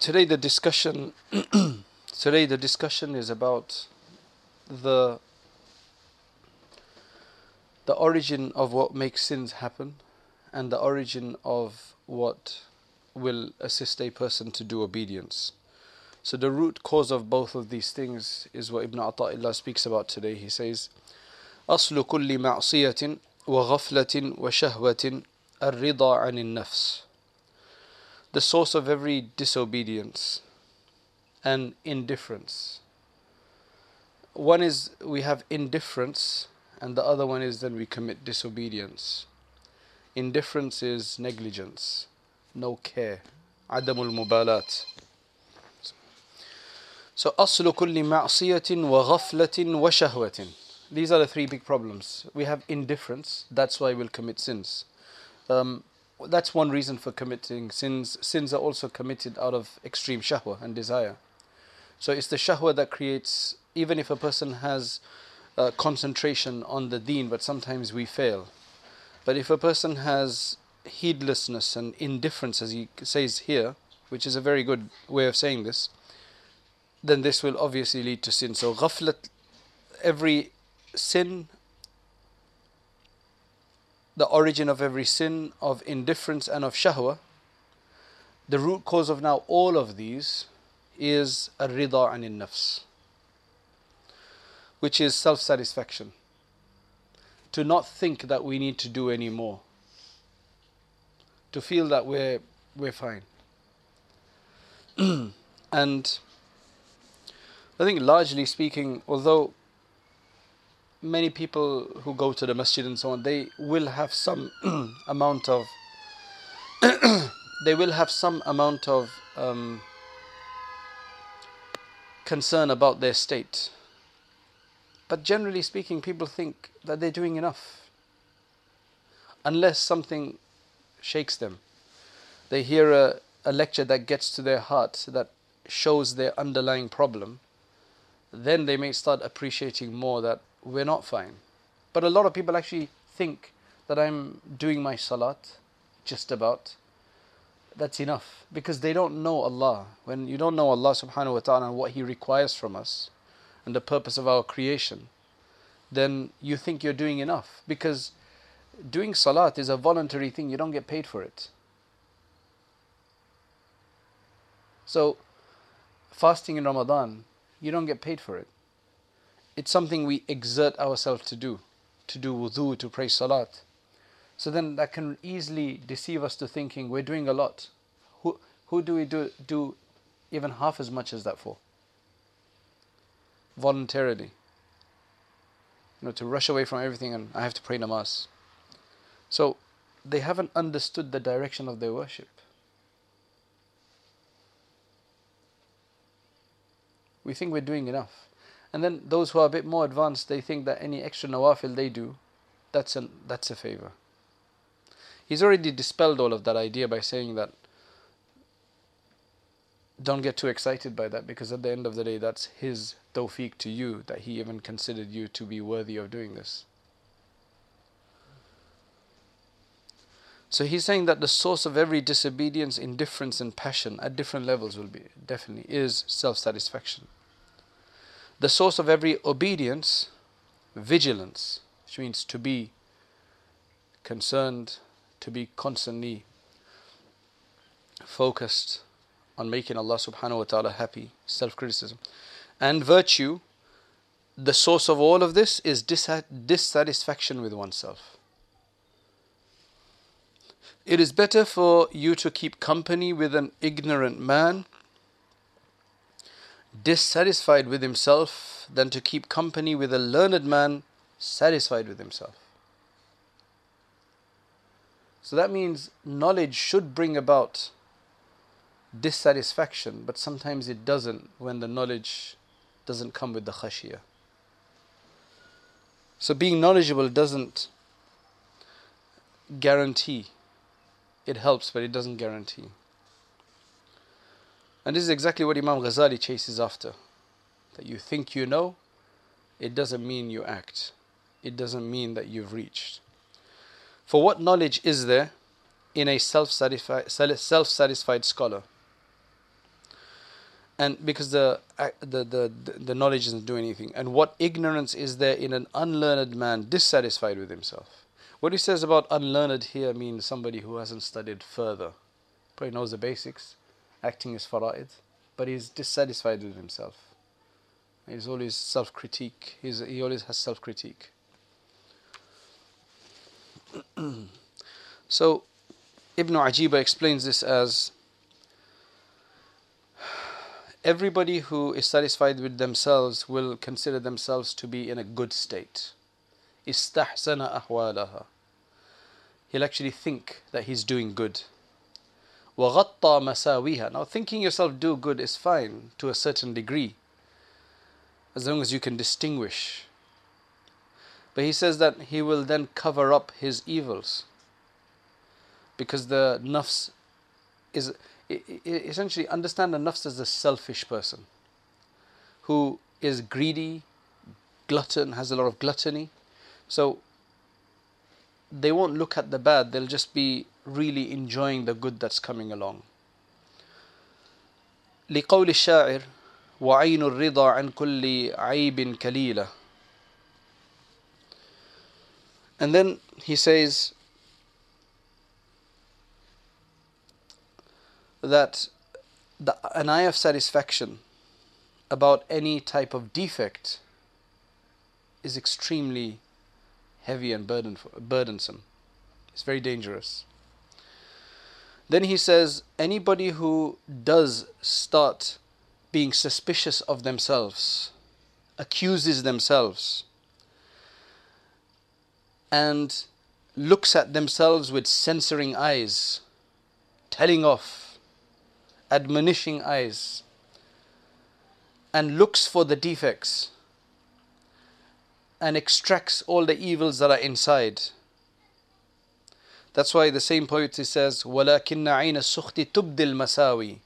Today the discussion, today the discussion is about the the origin of what makes sins happen and the origin of what will assist a person to do obedience. So the root cause of both of these things is what Ibn Ata'illah speaks about today. He says, أصل كل معصية وغفلة وشهوة الرضا عن النفس The source of every disobedience and indifference. One is we have indifference and the other one is then we commit disobedience. Indifference is negligence, no care, عدم المبالاة. So أصل كل معصية وغفلة وشهوة these are the three big problems. We have indifference, that's why we'll commit sins. Um, that's one reason for committing sins. Sins are also committed out of extreme shahwa and desire. So it's the shahwa that creates, even if a person has uh, concentration on the deen, but sometimes we fail. But if a person has heedlessness and indifference, as he says here, which is a very good way of saying this, then this will obviously lead to sin. So ghaflat, every sin, the origin of every sin, of indifference and of shahwa, the root cause of now all of these is a rida anin nafs, which is self satisfaction. To not think that we need to do any more. To feel that we're, we're fine. and I think, largely speaking, although many people who go to the masjid and so on, they will have some amount of they will have some amount of um, concern about their state. But generally speaking, people think that they're doing enough, unless something shakes them. They hear a, a lecture that gets to their heart, that shows their underlying problem. Then they may start appreciating more that we're not fine. But a lot of people actually think that I'm doing my salat, just about. That's enough. Because they don't know Allah. When you don't know Allah subhanahu wa ta'ala and what He requires from us and the purpose of our creation, then you think you're doing enough. Because doing salat is a voluntary thing, you don't get paid for it. So, fasting in Ramadan, you don't get paid for it it's something we exert ourselves to do, to do wudu, to pray salat. So then that can easily deceive us to thinking we're doing a lot. Who, who do we do, do even half as much as that for? Voluntarily. You know, to rush away from everything and I have to pray namaz. So they haven't understood the direction of their worship. We think we're doing enough. And then those who are a bit more advanced, they think that any extra nawafil they do, that's a, that's a favor. He's already dispelled all of that idea by saying that don't get too excited by that because at the end of the day, that's his tawfiq to you that he even considered you to be worthy of doing this. So he's saying that the source of every disobedience, indifference, and passion at different levels will be definitely is self satisfaction the source of every obedience, vigilance, which means to be concerned, to be constantly focused on making Allah subhanahu wa ta'ala happy, self criticism. And virtue, the source of all of this is dissatisfaction with oneself. It is better for you to keep company with an ignorant man dissatisfied with himself than to keep company with a learned man satisfied with himself. So that means knowledge should bring about dissatisfaction, but sometimes it doesn't when the knowledge doesn't come with the khashiyah. So being knowledgeable doesn't guarantee. It helps, but it doesn't guarantee. And this is exactly what Imam Ghazali chases after. That you think you know, it doesn't mean you act. it doesn't mean that you've reached. For what knowledge is there in a self-satisfied, self-satisfied scholar? And because the, the, the, the knowledge doesn't do anything. And what ignorance is there in an unlearned man dissatisfied with himself? What he says about unlearned here means somebody who hasn't studied further. Probably knows the basics, acting his fara'id, but he's dissatisfied with himself. He's always self critique. He always has self critique. so, Ibn Ajiba explains this as everybody who is satisfied with themselves will consider themselves to be in a good state. Istahsana ahwalaha. He'll actually think that he's doing good. وَغَطَّى مَسَاوِيهَا Now thinking yourself do good is fine to a certain degree as long as you can distinguish. But he says that he will then cover up his evils because the nafs is essentially understand the nafs as a selfish person who is greedy, glutton, has a lot of gluttony. So they won't look at the bad, they'll just be really enjoying the good that's coming along. لقول الشاعر وعين الرضا عن كل عيب كليلة And then he says that the, an eye of satisfaction about any type of defect is extremely heavy and burden, burdensome. It's very dangerous. Then he says anybody who does start being suspicious of themselves, accuses themselves, and looks at themselves with censoring eyes, telling off, admonishing eyes, and looks for the defects and extracts all the evils that are inside. That's why the same poetry says, وَلَكِنَّ عَيْنَ السُّخْتِ تُبْدِ الْمَسَاوِي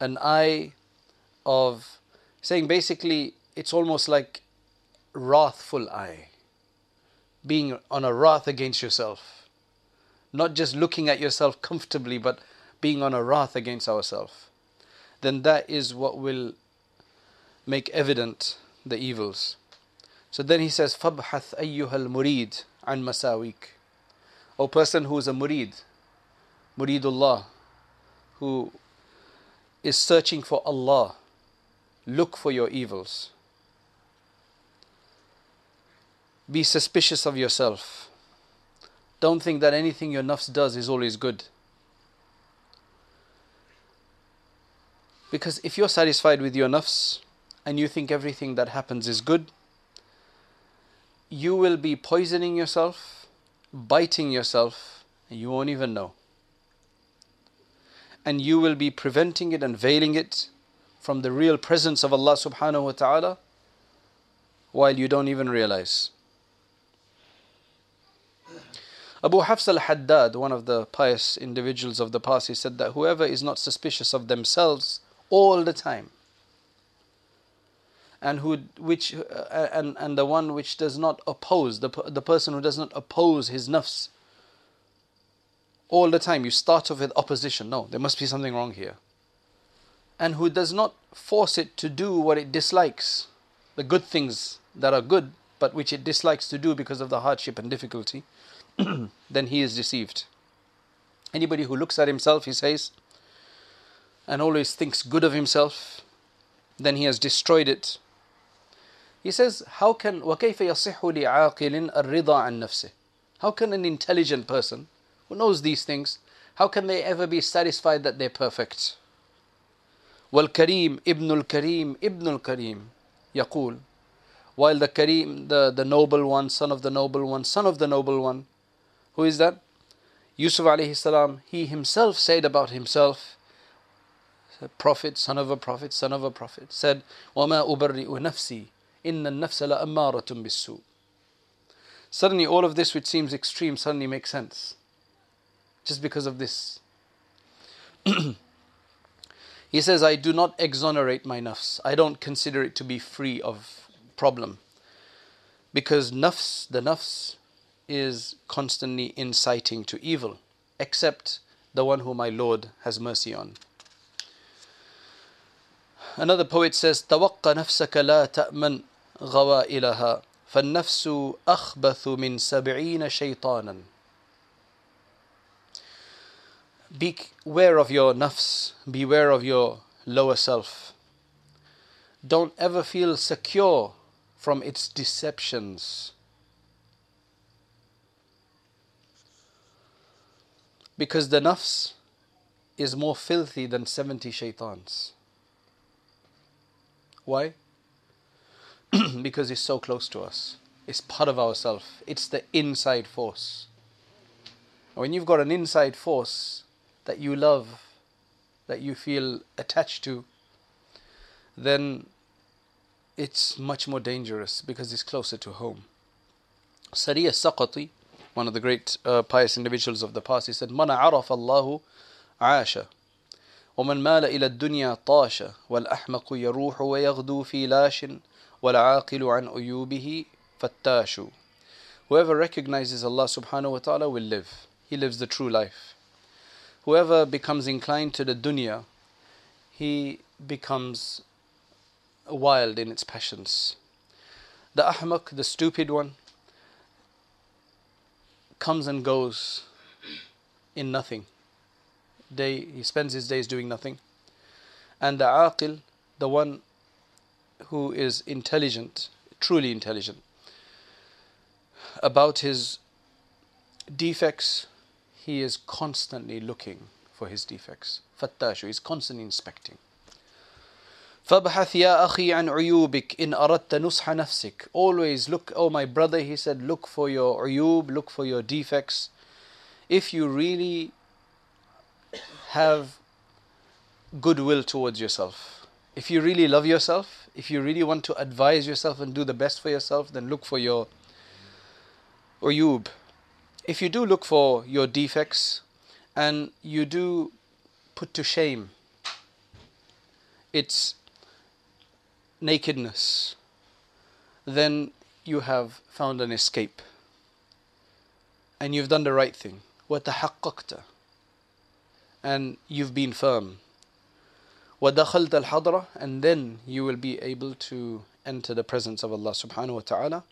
An eye of saying basically it's almost like wrathful eye being on a wrath against yourself not just looking at yourself comfortably but being on a wrath against ourselves then that is what will make evident the evils so then he says فَبْحَثْ أَيُّهَا الْمُرِيدِ عَنْ مَسَاوِيكَ O person who is a murid muridullah who is searching for Allah Look for your evils. Be suspicious of yourself. Don't think that anything your nafs does is always good. Because if you're satisfied with your nafs and you think everything that happens is good, you will be poisoning yourself, biting yourself, you won't even know. And you will be preventing it and veiling it from the real presence of Allah subhanahu wa ta'ala while you don't even realize. Abu Hafs al Haddad, one of the pious individuals of the past, he said that whoever is not suspicious of themselves all the time, and who which uh, and and the one which does not oppose the the person who does not oppose his nafs all the time you start off with opposition no there must be something wrong here and who does not force it to do what it dislikes, the good things that are good, but which it dislikes to do because of the hardship and difficulty, then he is deceived. Anybody who looks at himself, he says, and always thinks good of himself, then he has destroyed it. He says, How can وَكَيْفَ يَصِحُّ لِعَاقِلٍ الرِّضَى عَنْ نَفْسِهِ How can an intelligent person who knows these things, how can they ever be satisfied that they're perfect? والكريم ابن الكريم ابن الكريم يقول while the Kareem, the, the noble one, son of the noble one, son of the noble one, who is that? Yusuf alayhi salam, he himself said about himself, prophet, son of a prophet, son of a prophet, said, وَمَا أُبَرِّئُ نَفْسِي إِنَّ النَّفْسَ لَأَمَّارَةٌ بِالسُّوءِ Suddenly all of this which seems extreme suddenly makes sense. Just because of this. He says, I do not exonerate my nafs. I don't consider it to be free of problem. Because nafs, the nafs, is constantly inciting to evil, except the one whom my Lord has mercy on. Another poet says, توق نفسك لا تأمن غوائلها فالنفس أخبث من سبعين شيطانا Beware of your nafs, beware of your lower self. Don't ever feel secure from its deceptions. Because the nafs is more filthy than 70 shaitans. Why? because it's so close to us. It's part of ourself. It's the inside force. When you've got an inside force that you love, that you feel attached to, then it's much more dangerous because it's closer to home. Sariya Saqati, one of the great uh, pious individuals of the past, he said, "Man عرف الله عاش ومن مال إلى الدنيا طاش والأحمق يروح ويغدو في لاش والعاقل عن أيوبه فتاش Whoever recognizes Allah subhanahu wa ta'ala will live. He lives the true life. Whoever becomes inclined to the dunya, he becomes wild in its passions. The ahmak, the stupid one, comes and goes in nothing day he spends his days doing nothing. And the aqil, the one who is intelligent, truly intelligent, about his defects, he is constantly looking for his defects. Fattashu, he's constantly inspecting. فابحث يا أخي عن عيوبك إن أردت نصح نفسك. Always look, oh my brother, he said, look for your uyub, look for your defects. If you really have goodwill towards yourself. If you really love yourself, if you really want to advise yourself and do the best for yourself, then look for your uyub. If you do look for your defects and you do put to shame its nakedness, then you have found an escape and you've done the right thing. وتحققت and you've been firm. وَدَخَلْتَ الْحَضْرَةِ And then you will be able to enter the presence of Allah subhanahu wa ta'ala.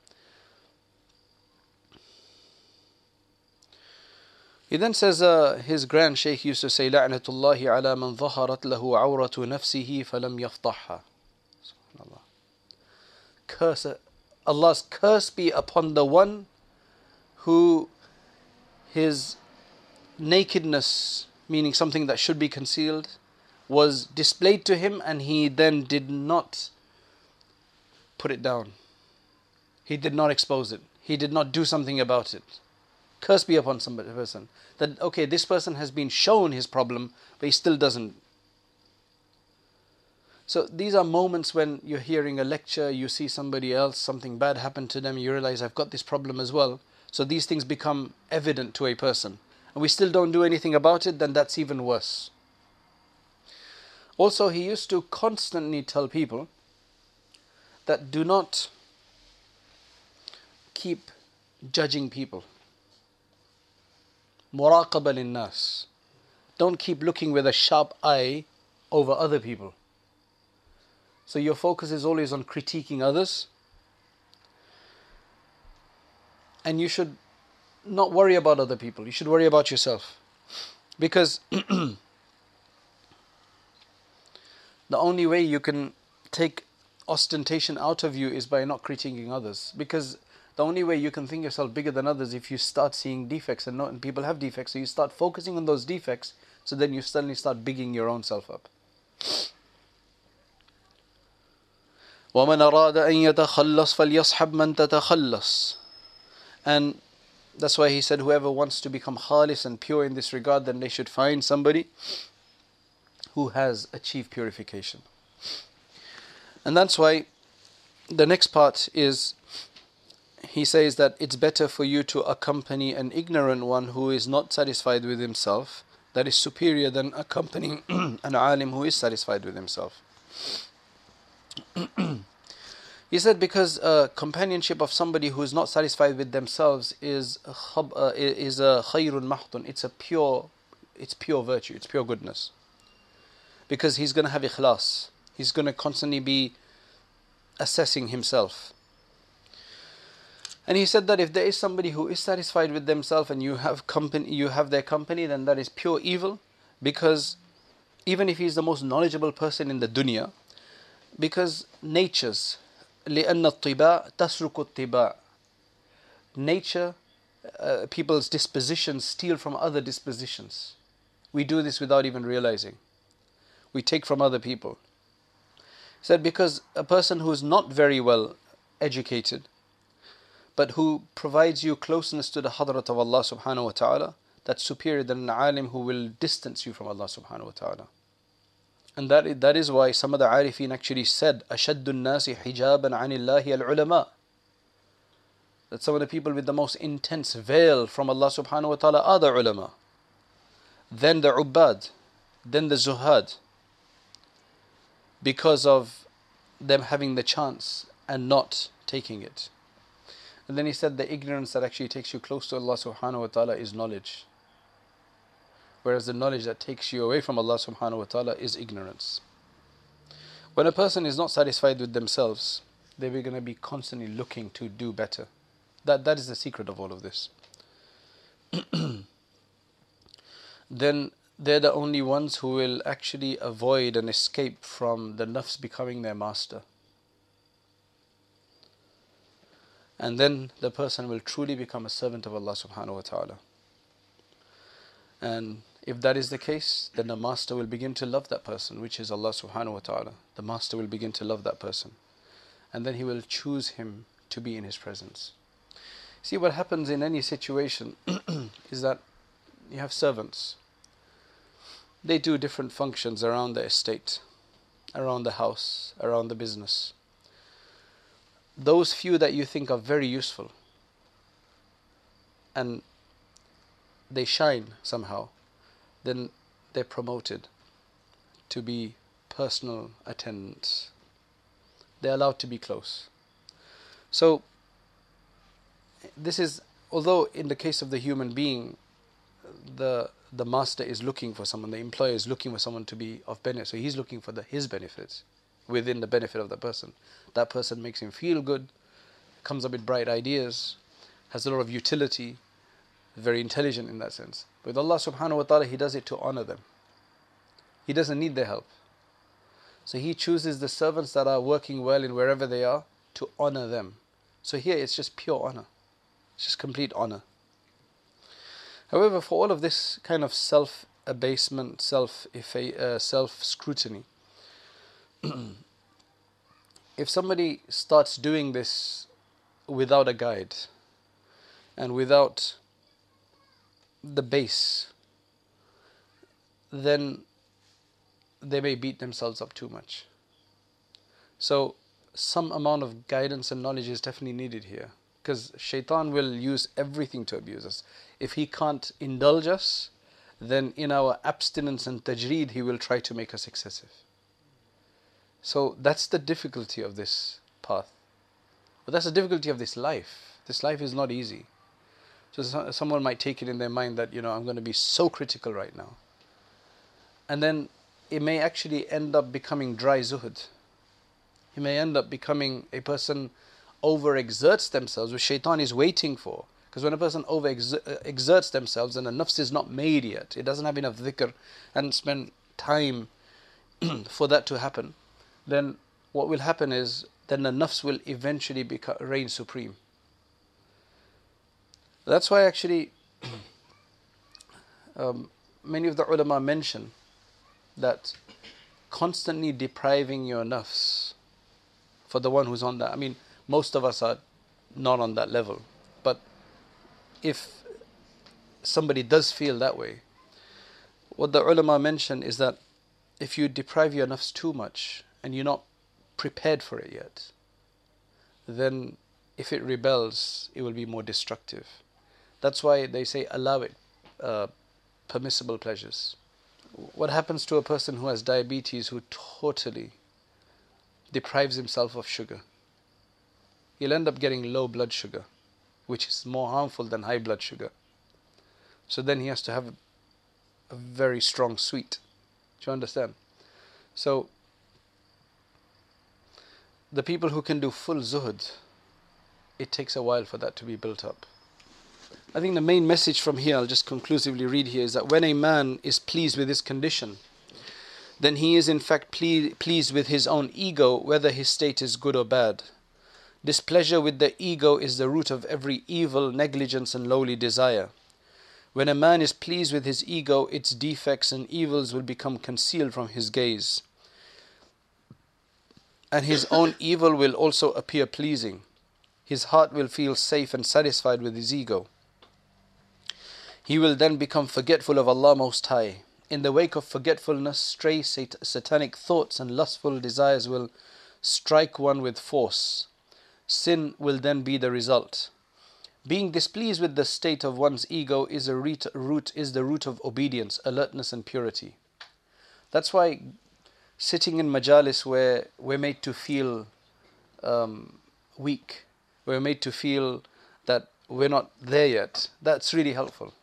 He then says uh, his grand sheikh used to say لعنة الله على من ظهرت له عورة نفسه فلم يفضحها Curse, Allah's curse be upon the one who his nakedness meaning something that should be concealed, was displayed to him and he then did not put it down. He did not expose it. He did not do something about it. Curse be upon some person. That, okay, this person has been shown his problem, but he still doesn't. So these are moments when you're hearing a lecture, you see somebody else, something bad happened to them, you realize I've got this problem as well. So these things become evident to a person and we still don't do anything about it, then that's even worse. Also, he used to constantly tell people that do not keep judging people. Muraqaba nas. Don't keep looking with a sharp eye over other people. So your focus is always on critiquing others. And you should not worry about other people. You should worry about yourself. Because the only way you can take ostentation out of you is by not critiquing others. Because the only way you can think yourself bigger than others if you start seeing defects and, not, and people have defects. So you start focusing on those defects. So then you suddenly start bigging your own self up. ومن أراد أن يتخلص فليصحب من تتخلص and that's why he said, whoever wants to become khalis and pure in this regard, then they should find somebody who has achieved purification. And that's why the next part is he says that it's better for you to accompany an ignorant one who is not satisfied with himself, that is superior than accompanying an alim who is satisfied with himself. He said because uh, companionship of somebody who is not satisfied with themselves is uh, is a khayrun mahdun. It's a pure, it's pure virtue. It's pure goodness Because he's going to have ikhlas. He's going to constantly be assessing himself. And he said that if there is somebody who is satisfied with themselves and you have company, you have their company, then that is pure evil, because even if he is the most knowledgeable person in the dunya, because natures لأن الطباع تسرق الطباع nature uh, people's dispositions steal from other dispositions we do this without even realizing we take from other people he said because a person who is not very well educated but who provides you closeness to the hadrat of Allah subhanahu wa ta'ala that's superior than an alim who will distance you from Allah subhanahu wa ta'ala and that, that is why some of the Arifin actually said, أَشَدُّ النَّاسِ حِجَابًا عَنِ اللَّهِ الْعُلَمَاء That some of the people with the most intense veil from Allah subhanahu wa ta'ala are the ulama. Then the ubbad, then the zuhad. because of them having the chance and not taking it. And then he said the ignorance that actually takes you close to Allah subhanahu wa ta'ala is knowledge whereas the knowledge that takes you away from Allah subhanahu wa ta'ala is ignorance. When a person is not satisfied with themselves, they're going to be constantly looking to do better. That, that is the secret of all of this. then they're the only ones who will actually avoid and escape from the nafs becoming their master. And then the person will truly become a servant of Allah subhanahu wa ta'ala. And if that is the case, then the master will begin to love that person, which is Allah subhanahu wa ta'ala. The master will begin to love that person. And then he will choose him to be in his presence. See, what happens in any situation is that you have servants. They do different functions around the estate, around the house, around the business. Those few that you think are very useful and they shine somehow then they're promoted to be personal attendants. They're allowed to be close. So, this is, although in the case of the human being, the the master is looking for someone, the employer is looking for someone to be of benefit. So he's looking for the, his benefits within the benefit of the person. That person makes him feel good, comes up with bright ideas, has a lot of utility, very intelligent in that sense. With Allah subhanahu wa ta'ala, He does it to honor them. He doesn't need their help. So He chooses the servants that are working well in wherever they are to honor them. So here it's just pure honor, it's just complete honor. However, for all of this kind of self abasement, self uh, self scrutiny, if somebody starts doing this without a guide and without the base, then they may beat themselves up too much. So, some amount of guidance and knowledge is definitely needed here because shaitan will use everything to abuse us. If he can't indulge us, then in our abstinence and tajreed, he will try to make us excessive. So that's the difficulty of this path. But that's the difficulty of this life. This life is not easy. So someone might take it in their mind that, you know, I'm going to be so critical right now. And then it may actually end up becoming dry zuhud. He may end up becoming a person overexerts themselves, which shaitan is waiting for. Because when a person overexerts themselves and the nafs is not made yet, it doesn't have enough dhikr and spend time for that to happen, then what will happen is then the nafs will eventually become, reign supreme. That's why actually um, many of the ulama mention that constantly depriving your nafs for the one who's on that. I mean, most of us are not on that level, if somebody does feel that way, what the ulama mention is that if you deprive your nafs too much and you're not prepared for it yet, then if it rebels, it will be more destructive. That's why they say allow it, uh, permissible pleasures. What happens to a person who has diabetes who totally deprives himself of sugar? he'll end up getting low blood sugar, which is more harmful than high blood sugar. So then he has to have a, very strong sweet. Do you understand? So the people who can do full zuhud, it takes a while for that to be built up. I think the main message from here, I'll just conclusively read here, is that when a man is pleased with his condition, then he is in fact ple- pleased with his own ego, whether his state is good or bad. Displeasure with the ego is the root of every evil, negligence, and lowly desire. When a man is pleased with his ego, its defects and evils will become concealed from his gaze. And his own evil will also appear pleasing. His heart will feel safe and satisfied with his ego. He will then become forgetful of Allah Most High. In the wake of forgetfulness, stray sat- satanic thoughts and lustful desires will strike one with force. Sin will then be the result. Being displeased with the state of one's ego is a root, is the root of obedience, alertness, and purity. That's why sitting in majalis where we're made to feel um, weak, we're made to feel that we're not there yet. That's really helpful.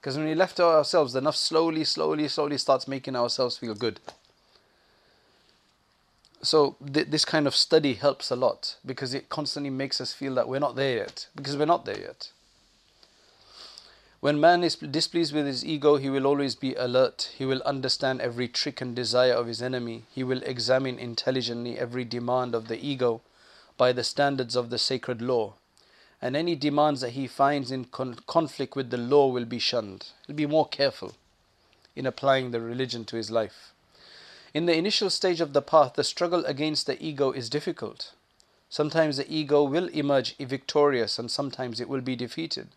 Because when we left ourselves, the nafs slowly, slowly, slowly starts making ourselves feel good. So th- this kind of study helps a lot because it constantly makes us feel that we're not there yet, because we're not there yet. When man is displeased with his ego, he will always be alert. He will understand every trick and desire of his enemy. He will examine intelligently every demand of the ego by the standards of the sacred law and any demands that he finds in con- conflict with the law will be shunned. He'll be more careful in applying the religion to his life. In the initial stage of the path, the struggle against the ego is difficult. Sometimes the ego will emerge victorious and sometimes it will be defeated.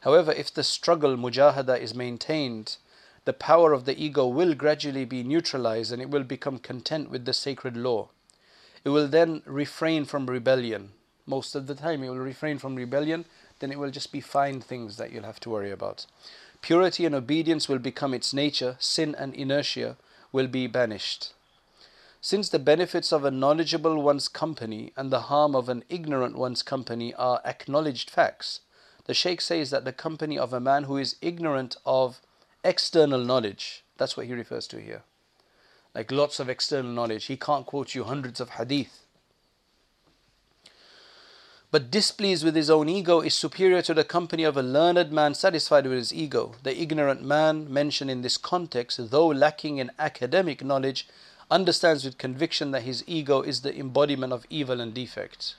However, if the struggle, mujahada, is maintained, the power of the ego will gradually be neutralized and it will become content with the sacred law. It will then refrain from rebellion most of the time. It will refrain from rebellion, then it will just be fine things that you'll have to worry about. Purity and obedience will become its nature, sin and inertia will be banished. Since the benefits of a knowledgeable one's company and the harm of an ignorant one's company are acknowledged facts, the Sheikh says that the company of a man who is ignorant of external knowledge, that's what he refers to here. Like lots of external knowledge. He can't quote you hundreds of hadith but displeased with his own ego is superior to the company of a learned man satisfied with his ego. The ignorant man mentioned in this context, though lacking in academic knowledge, understands with conviction that his ego is the embodiment of evil and defect.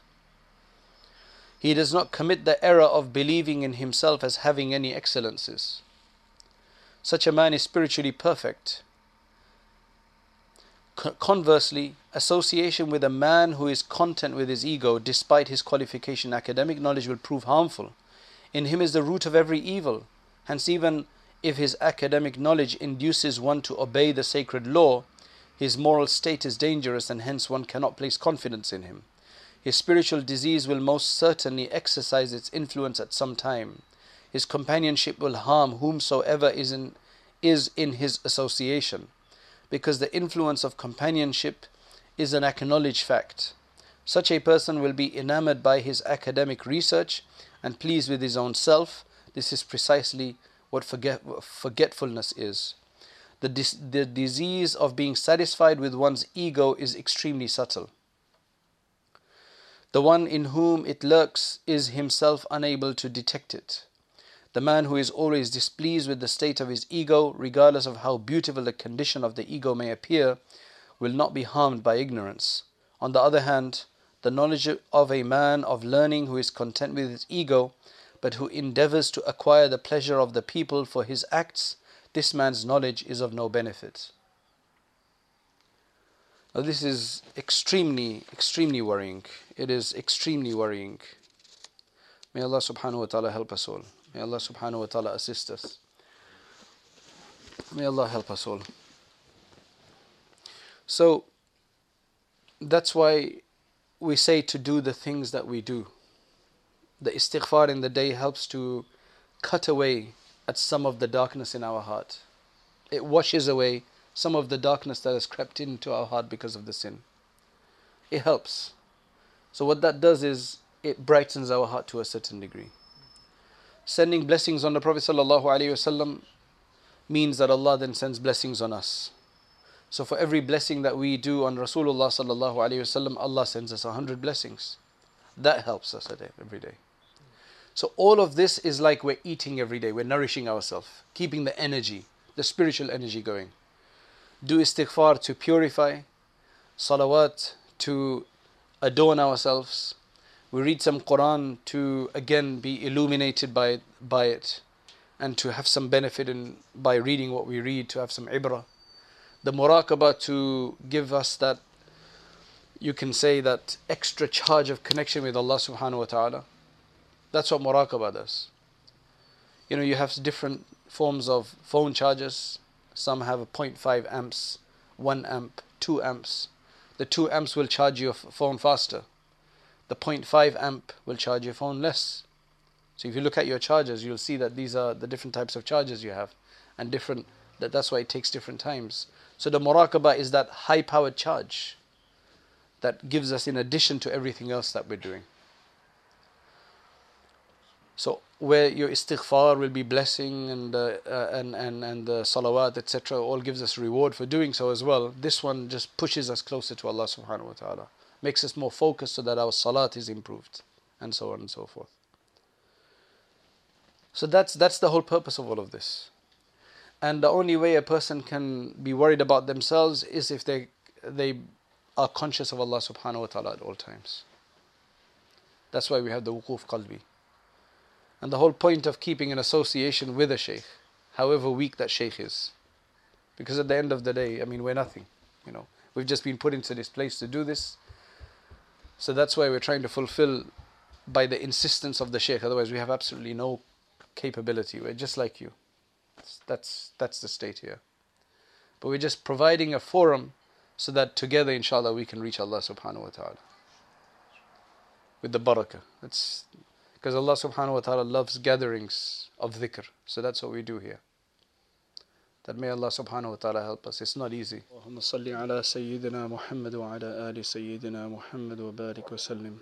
He does not commit the error of believing in himself as having any excellences. Such a man is spiritually perfect Conversely, association with a man who is content with his ego despite his qualification academic knowledge will prove harmful. In him is the root of every evil. Hence, even if his academic knowledge induces one to obey the sacred law, his moral state is dangerous and hence one cannot place confidence in him. His spiritual disease will most certainly exercise its influence at some time. His companionship will harm whomsoever is in, is in his association because the influence of companionship is an acknowledged fact. Such a person will be enamored by his academic research and pleased with his own self. This is precisely what forget, forgetfulness is. The, dis, the disease of being satisfied with one's ego is extremely subtle. The one in whom it lurks is himself unable to detect it. The man who is always displeased with the state of his ego, regardless of how beautiful the condition of the ego may appear, will not be harmed by ignorance. On the other hand, the knowledge of a man of learning who is content with his ego, but who endeavors to acquire the pleasure of the people for his acts, this man's knowledge is of no benefit. Now, this is extremely, extremely worrying. It is extremely worrying. May Allah subhanahu wa ta'ala help us all. May Allah subhanahu wa ta'ala assist us. May Allah help us all. So that's why we say to do the things that we do. The istighfar in the day helps to cut away at some of the darkness in our heart. It washes away some of the darkness that has crept into our heart because of the sin. It helps. So what that does is it brightens our heart to a certain degree. Sending blessings on the Prophet ﷺ means that Allah then sends blessings on us. So for every blessing that we do on Rasulullah ﷺ, Allah sends us a hundred blessings. That helps us every day. So all of this is like we're eating every day, we're nourishing ourselves, keeping the energy, the spiritual energy going. Do istighfar to purify, salawat to adorn ourselves. We read some Quran to again be illuminated by, by it and to have some benefit in by reading what we read, to have some ibrah. The muraqabah to give us that you can say that extra charge of connection with Allah subhanahu wa ta'ala. That's what muraqabah does. You know, you have different forms of phone chargers. Some have a 0.5 amps, 1 amp, 2 amps. The 2 amps will charge your phone faster. The 0.5 amp will charge your phone less. So if you look at your chargers, you'll see that these are the different types of chargers you have, and different. That that's why it takes different times. So the muraqabah is that high-powered charge that gives us in addition to everything else that we're doing. So where your istighfar will be blessing and uh, uh, and and and the salawat etc. all gives us reward for doing so as well. This one just pushes us closer to Allah subhanahu wa taala, makes us more focused so that our salat is improved, and so on and so forth. So that's that's the whole purpose of all of this. And the only way a person can be worried about themselves is if they they are conscious of Allah subhanahu wa ta'ala at all times. That's why we have the wuquf qalbi. And the whole point of keeping an association with a sheikh, however weak that sheikh is. Because at the end of the day, I mean, we're nothing. You know, we've just been put into this place to do this. So that's why we're trying to fulfill by the insistence of the sheikh. Otherwise, we have absolutely no capability. We're just like you. That's, that's the state here. But we're just providing a forum so that together, inshallah, we can reach Allah subhanahu wa ta'ala with the barakah. That's because Allah subhanahu wa ta'ala loves gatherings of dhikr. So that's what we do here. That may Allah subhanahu wa ta'ala help us. It's not easy. Allahumma salli ala Sayyidina Muhammad wa ala ali Sayyidina Muhammad wa barik wa sallim.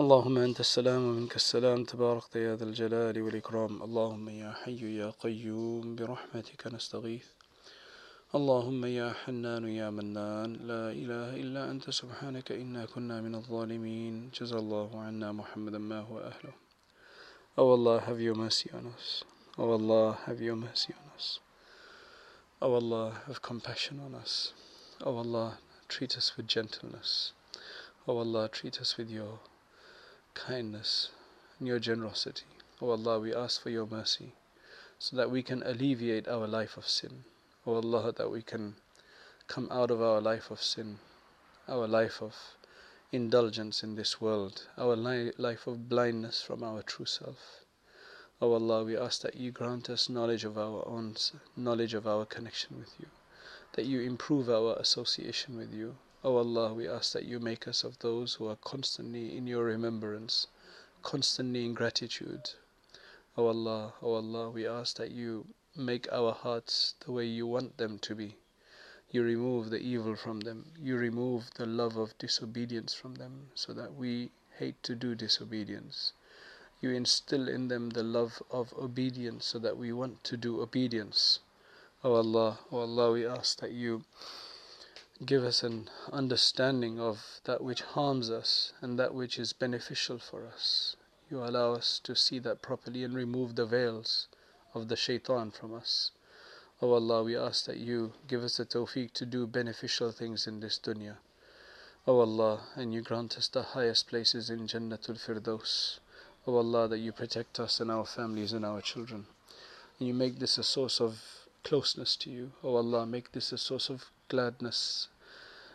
اللهم أنت السلام ومنك السلام تبارك يا ذا الجلال والإكرام. اللهم يا حي يا قيوم برحمتك نستغيث. اللهم يا حنان يا منان. لا إله إلا أنت سبحانك إنا كنا من الظالمين. جزا الله عنا محمدا ما هو أهله. Oh Allah have your mercy on us. Oh Allah have your mercy on us. Oh Allah have compassion on us. Oh Allah treat us with gentleness. Oh Allah treat us with your kindness and your generosity Oh Allah we ask for your mercy so that we can alleviate our life of sin O Allah, that we can come out of our life of sin, our life of indulgence in this world, our li- life of blindness from our true self. O Allah, we ask that you grant us knowledge of our own, knowledge of our connection with you, that you improve our association with you. O Allah, we ask that you make us of those who are constantly in your remembrance, constantly in gratitude. O Allah, O Allah, we ask that you make our hearts the way you want them to be. You remove the evil from them. You remove the love of disobedience from them so that we hate to do disobedience. You instill in them the love of obedience so that we want to do obedience. O oh Allah, O oh Allah, we ask that you give us an understanding of that which harms us and that which is beneficial for us. You allow us to see that properly and remove the veils of the shaitan from us. O oh Allah, we ask that you give us the tawfiq to do beneficial things in this dunya. O oh Allah, and you grant us the highest places in Jannatul Firdaus. O oh Allah, that you protect us and our families and our children. And you make this a source of closeness to you. O Allah, make this a source of gladness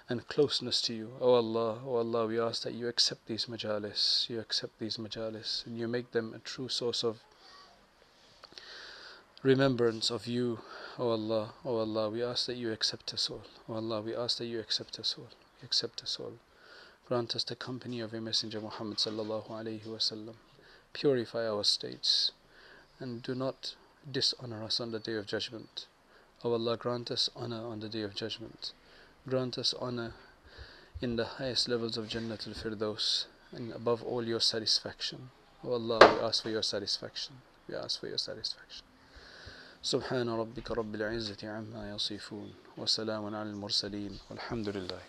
and closeness to you. O Allah, O Allah, we ask that you accept these majalis, you accept these majalis, and you make them a true source of remembrance of you, O Allah, O Allah, we ask that you accept us all. O Allah, we ask that you accept us all. Accept us all. Grant us the company of your Messenger Muhammad sallallahu alaihi wasallam. Purify our states and do not dishonor us on the day of judgment. O Allah, grant us honor on the day of judgment. Grant us honor in the highest levels of Jannat al Firdaus and above all your satisfaction. O Allah, we ask for your satisfaction. We ask for your satisfaction. سبحان ربك رب العزة عما يصفون وسلام على المرسلين والحمد لله